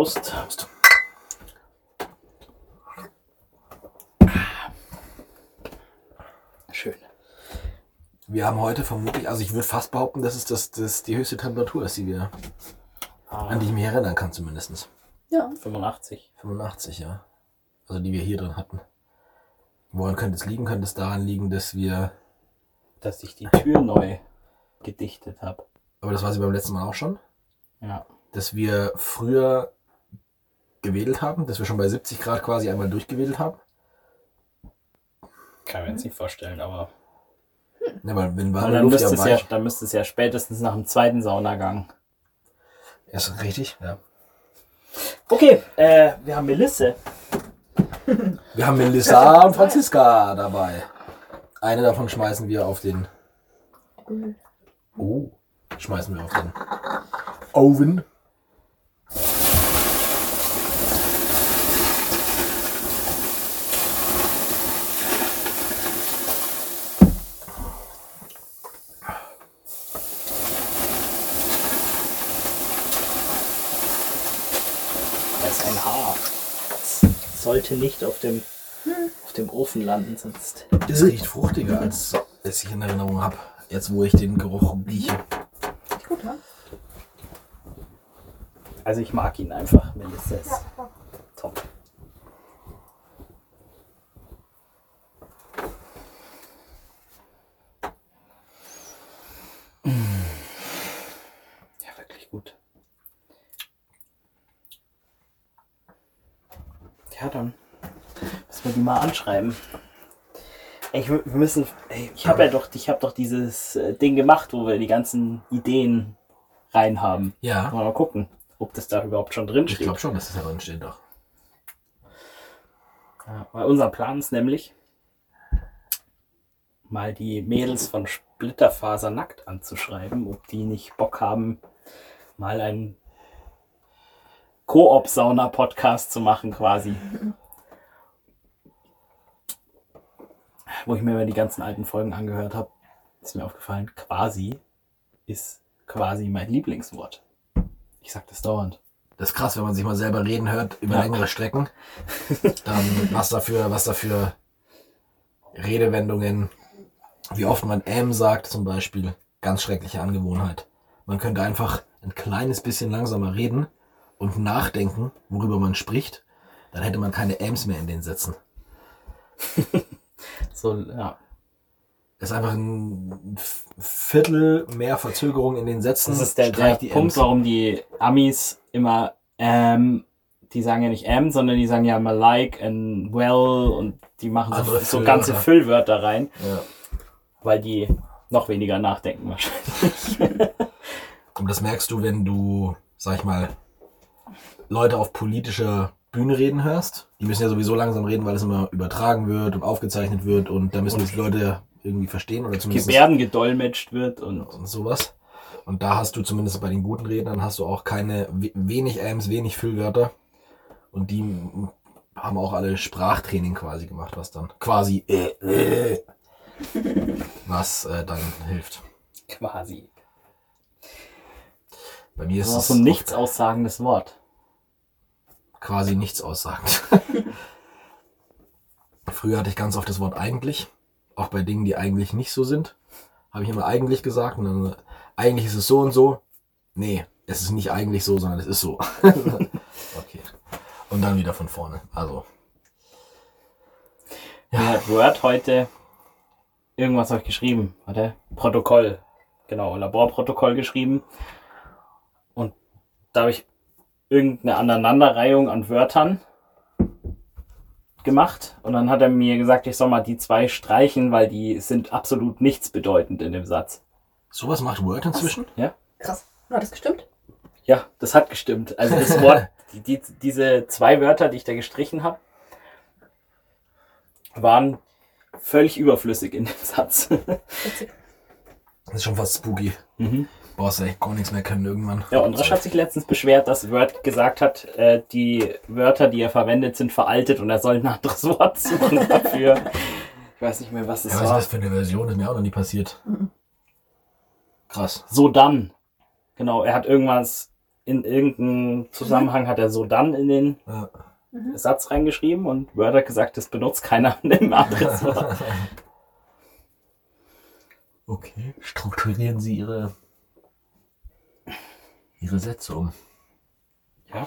Prost. Prost. Schön. Wir haben heute vermutlich, also ich würde fast behaupten, dass es das, das die höchste Temperatur ist, die wir, Ah, an die ich mich erinnern kann zumindest. Ja. 85. 85, ja. Also die wir hier drin hatten. Woran könnte es liegen? Könnte es daran liegen, dass wir, Dass ich die Tür neu gedichtet habe. aber das war sie beim letzten Mal auch schon, Ja. dass wir früher gewedelt haben, dass wir schon bei 70 Grad quasi einmal durchgewedelt haben. Kann ich mir jetzt nicht vorstellen, aber. Ja, weil wenn warme dann, Luft müsste ja es ja, dann müsste es ja spätestens nach dem zweiten Saunagang. ist richtig, ja. Okay, äh, wir haben Melisse. Wir haben Melissa und Franziska dabei. Eine davon schmeißen wir auf den. Oh, schmeißen wir auf den Oven. Da ist ein Haar. Das sollte nicht auf dem, auf dem Ofen landen, sonst. Es riecht fruchtiger, als, als ich in Erinnerung habe. Jetzt, wo ich den Geruch rieche. Gut, ja? Also ich mag ihn einfach. Melissa ist top. Ja, wirklich gut. Ja, dann müssen wir die mal anschreiben. Ich, wir müssen. Ey, ich habe ja doch, ich habe doch dieses äh, Ding gemacht, wo wir die ganzen Ideen rein haben. Ja, Mal gucken, ob das da überhaupt schon drin ich steht. glaube schon, dass das da drin steht doch. Ja, weil unser Plan ist nämlich, mal die Mädels von Splitterfaser nackt anzuschreiben, ob die nicht Bock haben, mal einen Koop-Sauna-Podcast zu machen quasi. Wo ich mir mal die ganzen alten Folgen angehört habe, ist mir aufgefallen, quasi ist quasi mein Lieblingswort. Ich sag das dauernd. Das ist krass, wenn man sich mal selber reden hört über Ja. längere Strecken. Dann was dafür, was dafür Redewendungen, wie oft man M sagt zum Beispiel. Ganz schreckliche Angewohnheit. Man könnte einfach ein kleines bisschen langsamer reden und nachdenken, worüber man spricht. Dann hätte man keine Ms mehr in den Sätzen. So, ja. Das ist einfach ein Viertel mehr Verzögerung in den Sätzen. Das ist der, der Punkt, Ms. warum die Amis immer ähm, die sagen ja nicht ähm, sondern die sagen ja mal like and well und die machen so, so ganze Füllwörter. Füllwörter rein, Ja. weil die noch weniger nachdenken wahrscheinlich. Und das merkst du, wenn du, sag ich mal, Leute auf politischer Bühne reden hörst. Die müssen ja sowieso langsam reden, weil es immer übertragen wird und aufgezeichnet wird und da müssen die Leute irgendwie verstehen oder zumindest Gebärden gedolmetscht wird und und sowas. Und da hast du zumindest bei den guten Rednern hast du auch keine we- wenig Ams, wenig Füllwörter. Und die haben auch alle Sprachtraining quasi gemacht, was dann quasi äh, äh, was äh, dann hilft. quasi. Bei mir Das ist es so ein nichts aussagendes Wort. Quasi nichts aussagend. Früher hatte ich ganz oft das Wort eigentlich, auch bei Dingen, die eigentlich nicht so sind, habe ich immer eigentlich gesagt und dann eigentlich ist es so und so. Nee, es ist nicht eigentlich so, sondern es ist so. okay. Und dann wieder von vorne. Also, Mir hat Word heute irgendwas ich geschrieben. Warte, Protokoll. Genau, Laborprotokoll geschrieben. Und da habe ich irgendeine Aneinanderreihung an Wörtern gemacht. Und dann hat er mir gesagt, ich soll mal die zwei streichen, weil die sind absolut nichtsbedeutend in dem Satz. sowas macht Word inzwischen? Ja? Krass. Hat das gestimmt? Ja, das hat gestimmt. Also das Wort, die, die, diese zwei Wörter, die ich da gestrichen habe, waren völlig überflüssig in dem Satz. Witzig. Das ist schon fast spooky. mhm. Brauchst du echt gar nichts mehr können irgendwann. Ja, und Rasch hat sich letztens beschwert, dass Word gesagt hat, äh, die Wörter, die er verwendet, sind veraltet und er soll ein anderes Wort suchen dafür. Ich weiß nicht mehr, was es Ja, was ist war. das für eine Version? Das ist mir auch noch nie passiert. Krass. So dann. Genau, er hat irgendwas in irgendeinem Zusammenhang hat er so dann in den Ja. Satz reingeschrieben und Word hat gesagt, das benutzt keiner im Adresswort. Okay. Strukturieren Sie Ihre, Ihre Sätze um. ja.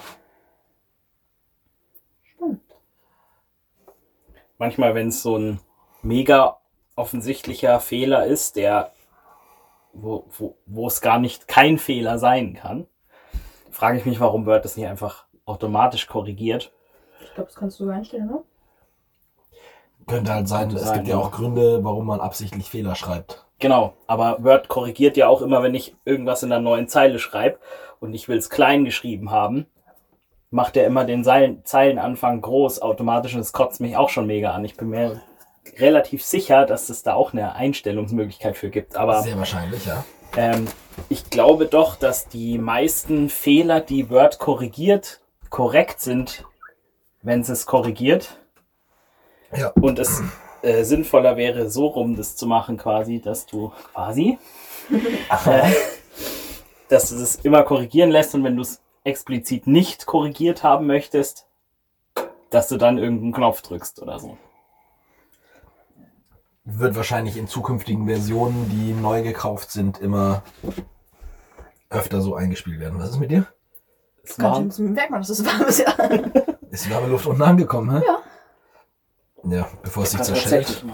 Stimmt. Manchmal, wenn es so ein mega offensichtlicher Fehler ist, der wo, wo, wo es gar nicht kein Fehler sein kann, frage ich mich, warum Word das nicht einfach automatisch korrigiert. Ich glaube, das kannst du einstellen, ne? Könnte halt sein, Könnte es sein, gibt ja. auch Gründe, warum man absichtlich Fehler schreibt. Genau, aber Word korrigiert ja auch immer, wenn ich irgendwas in der neuen Zeile schreibe und ich will es klein geschrieben haben, macht er immer den Zeilen, Zeilenanfang groß automatisch und das kotzt mich auch schon mega an. Ich bin mir relativ sicher, dass es da auch eine Einstellungsmöglichkeit für gibt. Aber Sehr wahrscheinlich, ja. ähm, ich glaube doch, dass die meisten Fehler, die Word korrigiert, korrekt sind, wenn es es korrigiert. Ja. Und es äh, sinnvoller wäre, so rum das zu machen, quasi, dass du quasi, äh, dass du es immer korrigieren lässt und wenn du es explizit nicht korrigiert haben möchtest, dass du dann irgendeinen Knopf drückst oder so. Wird wahrscheinlich in zukünftigen Versionen, die neu gekauft sind, immer öfter so eingespielt werden. Was ist mit dir? Das war, schön, merkt man, dass es warm ist, ja. Ist die warme Luft unten angekommen, hä? Ja. Ja, bevor es sich kann zerschellt.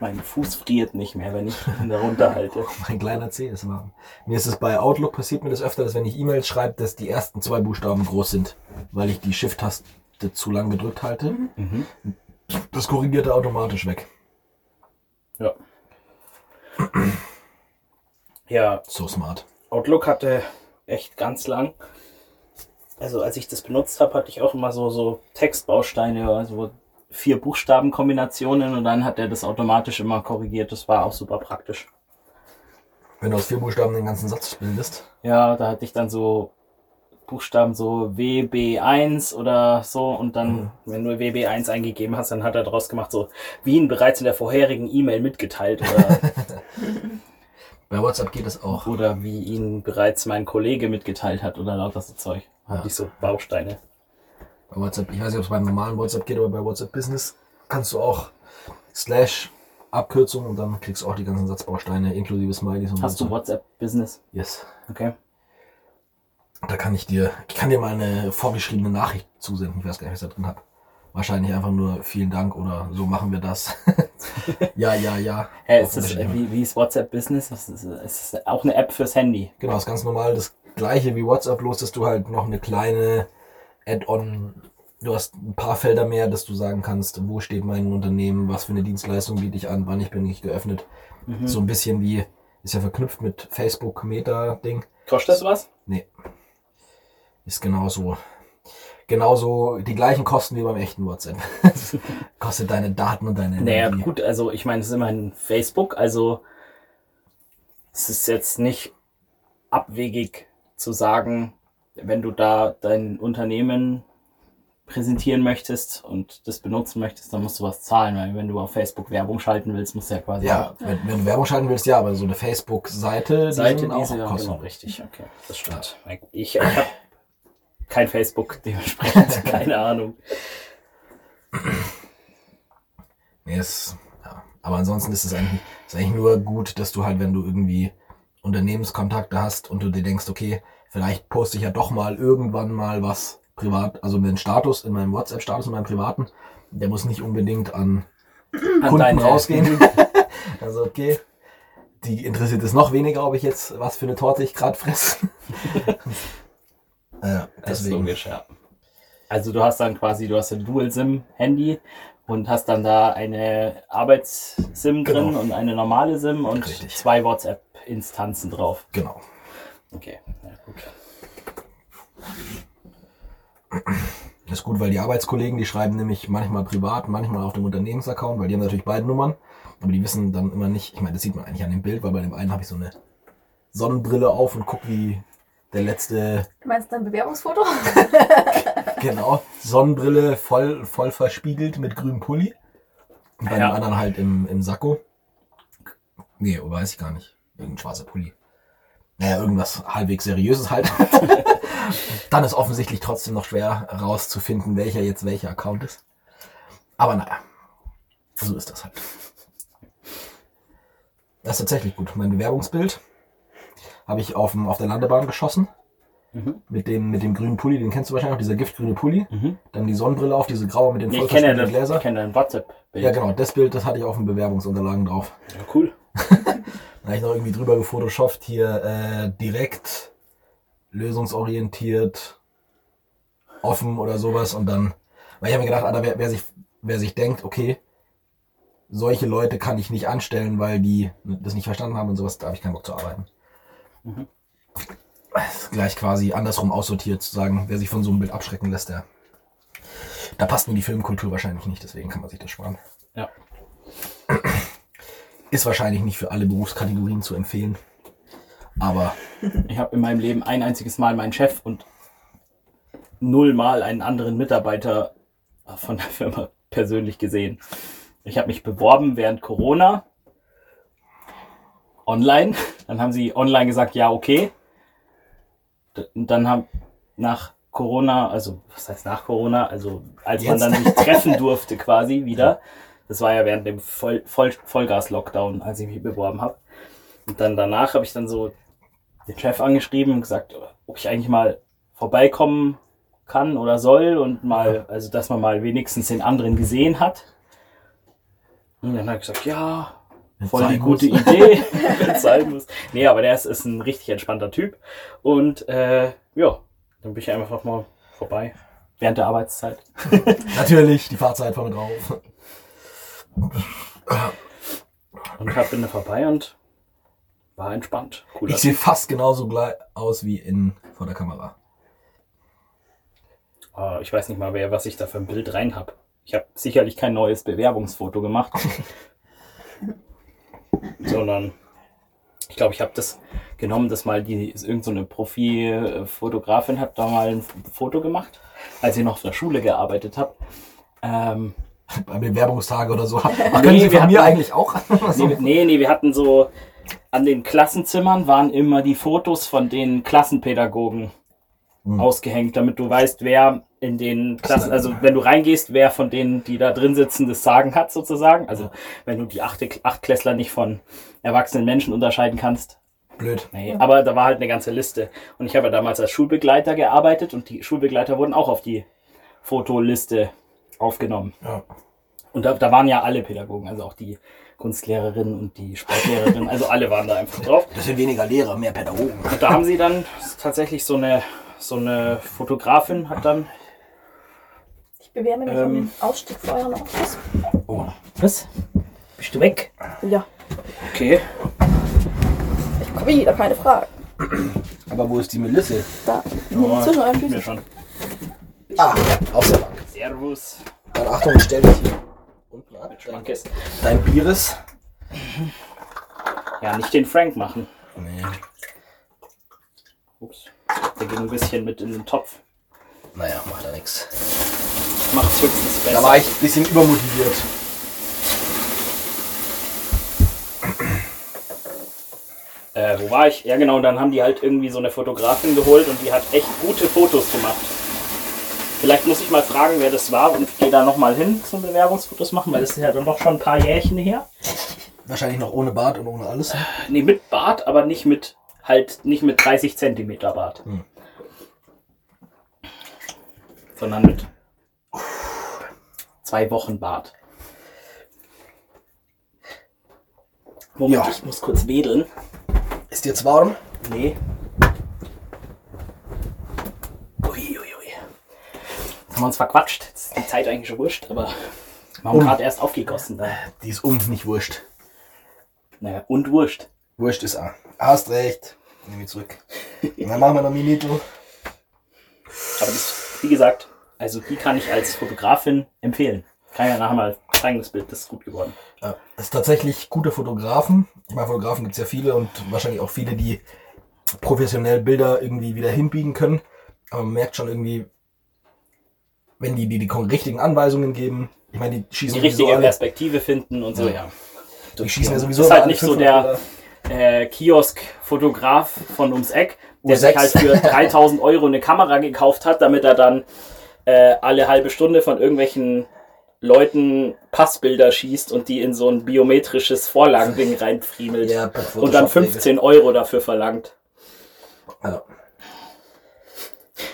Mein Fuß friert nicht mehr, wenn ich ihn darunter halte. Mein kleiner C ist warm. Mir ist es bei Outlook passiert mir das öfter, dass wenn ich E-Mails schreibe, dass die ersten zwei Buchstaben groß sind, weil ich die Shift-Taste zu lang gedrückt halte. Mhm. Das korrigiert er automatisch weg. Ja. Ja, So smart. Outlook hatte echt ganz lang. Also als ich das benutzt habe, hatte ich auch immer so, so Textbausteine, also vier Buchstabenkombinationen und dann hat er das automatisch immer korrigiert. Das war auch super praktisch. Wenn du aus vier Buchstaben den ganzen Satz bildest. Ja, da hatte ich dann so Buchstaben so WB1 oder so und dann, wenn du WB1 eingegeben hast, dann hat er daraus gemacht so, wie ihn bereits in der vorherigen E-Mail mitgeteilt oder, Bei WhatsApp geht es auch. oder wie ihn bereits mein Kollege mitgeteilt hat oder lauter so Zeug. Hatte Ja. ich so Bausteine. Bei WhatsApp, ich weiß nicht, ob es beim normalen WhatsApp geht, aber bei WhatsApp Business kannst du auch Slash Abkürzung und dann kriegst du auch die ganzen Satzbausteine inklusive Smileys und Hast du WhatsApp Business? Yes. Okay. Da kann ich dir, ich kann dir mal eine vorgeschriebene Nachricht zusenden. Ich weiß gar nicht, was ich da drin habe. Wahrscheinlich einfach nur vielen Dank oder so machen wir das. ja, ja, ja. Auf ist das, wie, wie ist WhatsApp Business? Das ist, ist auch eine App fürs Handy. Genau, ist ganz normal das gleiche wie WhatsApp, bloß dass du halt noch eine kleine Add-on, du hast ein paar Felder mehr, dass du sagen kannst, wo steht mein Unternehmen, was für eine Dienstleistung biete ich an, wann ich bin ich geöffnet. Mhm. So ein bisschen wie, ist ja verknüpft mit Facebook Meta-Ding. Kostet das was? Ist genauso, genauso die gleichen Kosten wie beim echten WhatsApp. Kostet deine Daten und deine Naja, Energie. gut, also ich meine, es ist immerhin Facebook, also es ist jetzt nicht abwegig zu sagen, wenn du da dein Unternehmen präsentieren möchtest und das benutzen möchtest, dann musst du was zahlen, weil wenn du auf Facebook Werbung schalten willst, musst du ja quasi Ja, wenn, wenn du Werbung schalten willst, ja, aber so eine Facebook-Seite, die Seite sind auch ja, genau, richtig, okay, das stimmt. Ich, ich habe kein Facebook, dementsprechend keine Ahnung. Nee, ist, ja. Aber ansonsten ist es eigentlich, ist eigentlich nur gut, dass du halt, wenn du irgendwie Unternehmenskontakte hast und du dir denkst, okay, vielleicht poste ich ja doch mal irgendwann mal was privat, also den Status, in meinem WhatsApp-Status, in meinem privaten, der muss nicht unbedingt an An Kunden rausgehen. also okay, die interessiert es noch weniger, ob ich jetzt was für eine Torte ich gerade fresse. ja, Das ist deswegen. logisch, ja. Also du hast dann quasi, du hast ein Dual-SIM-Handy und hast dann da eine Arbeits-SIM drin Genau. und eine normale SIM und Richtig. zwei WhatsApp-Instanzen drauf. Genau. Okay, ja gut. Das ist gut, weil die Arbeitskollegen, die schreiben nämlich manchmal privat, manchmal auf dem Unternehmensaccount, weil die haben natürlich beide Nummern, aber die wissen dann immer nicht, ich meine, das sieht man eigentlich an dem Bild, weil bei dem einen habe ich so eine Sonnenbrille auf und guck wie der letzte, Du meinst dein Bewerbungsfoto? genau, Sonnenbrille voll, voll verspiegelt mit grünem Pulli. Und bei Ja. dem anderen halt im, im Sakko. Nee, weiß ich gar nicht. Irgendein schwarzer Pulli. Naja, irgendwas halbwegs Seriöses halt. Dann ist offensichtlich trotzdem noch schwer herauszufinden, welcher jetzt welcher Account ist. Aber naja, so ist das halt. Das ist tatsächlich gut. Mein Bewerbungsbild habe ich auf, dem, auf der Landebahn geschossen. Mhm. Mit dem, mit dem grünen Pulli, den kennst du wahrscheinlich noch, dieser giftgrüne Pulli. Mhm. Dann die Sonnenbrille auf, diese graue mit den Nee, ich kenne Gläser. ich kenne dein WhatsApp-Bild. Ja, genau, das Bild, das hatte ich auf den Bewerbungsunterlagen drauf. Ja, cool. Da habe ich noch irgendwie drüber gefotoshoppt, hier äh, direkt, lösungsorientiert, offen oder sowas. Und dann, weil ich habe mir gedacht, Alter, wer, wer, sich, wer sich denkt, okay, solche Leute kann ich nicht anstellen, weil die das nicht verstanden haben und sowas, da habe ich keinen Bock zu arbeiten. Mhm. Gleich quasi andersrum aussortiert, zu sagen, wer sich von so einem Bild abschrecken lässt, der, da passt mir die Filmkultur wahrscheinlich nicht, deswegen kann man sich das sparen. Ja. Ist wahrscheinlich nicht für alle Berufskategorien zu empfehlen. Aber Ich habe in meinem Leben ein einziges Mal meinen Chef und nullmal einen anderen Mitarbeiter von der Firma persönlich gesehen. Ich habe mich beworben während Corona online. Dann haben sie online gesagt, ja, okay. Und dann haben nach Corona, also was heißt nach Corona, also als man Jetzt? dann sich treffen durfte quasi wieder. Das war ja während dem Voll, Voll, Vollgas-Lockdown, als ich mich beworben habe. Und dann danach habe ich dann so den Chef angeschrieben und gesagt, ob ich eigentlich mal vorbeikommen kann oder soll und mal, also dass man mal wenigstens den anderen gesehen hat. Und dann hat er gesagt, ja, voll die gute muss. Idee, wenn sein muss. Nee, aber der ist, ist ein richtig entspannter Typ. Und äh, ja, dann bin ich einfach mal vorbei. Während der Arbeitszeit. natürlich, die Fahrzeit vorne drauf. Und hab, bin da vorbei und war entspannt. Cooler Ich sehe fast genauso gleich aus wie in vor der Kamera. Ah, ich weiß nicht mal, wer, was ich da für ein Bild rein hab. Ich habe sicherlich kein neues Bewerbungsfoto gemacht, sondern ich glaube, ich habe das genommen, dass mal die irgend so eine Profi-Fotografin hat da mal ein Foto gemacht, als ich noch auf der Schule gearbeitet habe. Ähm, Bei Bewerbungstage oder so. Ach, Nee, können Sie wir von mir hatten- eigentlich auch? nee, nee, nee, wir hatten so an den Klassenzimmern waren immer die Fotos von den Klassenpädagogen Hm. ausgehängt, damit du weißt, wer in den Klassen, also wenn du reingehst, wer von denen, die da drin sitzen, das Sagen hat sozusagen. Also wenn du die achte, Achtklässler nicht von erwachsenen Menschen unterscheiden kannst. Blöd. Nee, aber da war halt eine ganze Liste. Und ich habe ja damals als Schulbegleiter gearbeitet und die Schulbegleiter wurden auch auf die Fotoliste aufgenommen. Ja. Und da, da waren ja alle Pädagogen, also auch die Kunstlehrerin und die Sportlehrerin, also alle waren da einfach drauf. Das sind weniger Lehrer, mehr Pädagogen. Und da haben sie dann tatsächlich so eine, so eine Fotografin hat dann. Ich bewerbe mich Ähm. um den Ausstieg vorher noch was. Oh. Was? Bist du weg? Ja, Okay. ich komme wieder, keine Frage. Aber wo ist die Melisse? Da, Oh, zwischen euren mir schon. Ah, auf der Bank. Servus. Achtung, stell dich hier unten ab. Schmackes. Dein Bieres. Ja, nicht den Frank machen. Nee. Ups. Der ging ein bisschen mit in den Topf. Naja, macht ja nichts. Macht's höchstens besser. Da war ich ein bisschen übermotiviert. Äh, wo war ich? Ja, genau, und dann haben die halt irgendwie so eine Fotografin geholt und die hat echt gute Fotos gemacht. Vielleicht muss ich mal fragen, wer das war und gehe da nochmal hin zum Bewerbungsfotos machen, weil das ist ja dann doch schon ein paar Jährchen her. Wahrscheinlich noch ohne Bart und ohne alles. Nee, mit Bart, aber nicht mit, halt, nicht mit 30 Zentimeter Bart. Hm. Sondern mit zwei Wochen Bart. Moment, Ja. ich muss kurz wedeln. Ist jetzt warm? Nee. Haben wir uns verquatscht. Jetzt ist die Zeit eigentlich schon wurscht, aber wir haben Um. gerade erst aufgegossen. Da. Die ist um, nicht wurscht. Naja, und wurscht. Wurscht ist A. Hast recht. Nehme ich zurück. Und dann machen wir noch Minito. Aber das, wie gesagt, also die kann ich als Fotografin empfehlen. Kann ja nachher mal zeigen, das Bild, das ist gut geworden. Ja, das ist tatsächlich gute Fotografen. Ich meine, Fotografen gibt es ja viele und wahrscheinlich auch viele, die professionell Bilder irgendwie wieder hinbiegen können. Aber man merkt schon irgendwie, wenn die die, die richtigen Anweisungen geben, ich meine, die schießen Die richtige alle, Perspektive finden und so, Ja. ja. die schießen ja sowieso ist alle halt nicht so 500 der, äh, Kiosk-Fotograf von ums Eck, der U6. sich halt für 3000 Euro eine Kamera gekauft hat, damit er dann äh, alle halbe Stunde von irgendwelchen Leuten Passbilder schießt und die in so ein biometrisches Vorlagending reinfriemelt. Ja, und dann Photoshop 15 Euro dafür verlangt. Ja.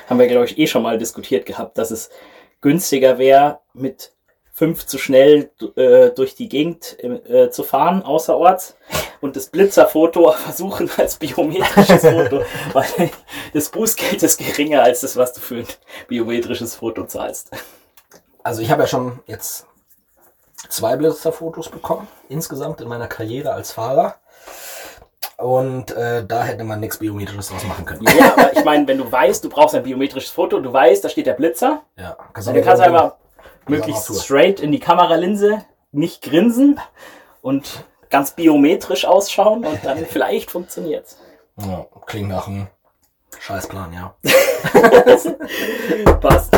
Haben wir, glaube ich, eh schon mal diskutiert gehabt, dass es günstiger wäre, mit fünf zu schnell äh, durch die Gegend äh, zu fahren, außerorts, und das Blitzerfoto versuchen als biometrisches Foto, weil das Bußgeld ist geringer als das, was du für ein biometrisches Foto zahlst. Also ich habe ja schon jetzt zwei Blitzerfotos bekommen, insgesamt in meiner Karriere als Fahrer. Und äh, da hätte man nichts Biometrisches draus machen können. Ja, aber ich meine, wenn du weißt, du brauchst ein biometrisches Foto, du weißt, da steht der Blitzer, Ja, dann kannst du einfach möglichst straight in die Kameralinse, nicht grinsen und ganz biometrisch ausschauen und dann vielleicht funktioniert's. Ja, klingt nach einem Scheißplan, ja. Passt.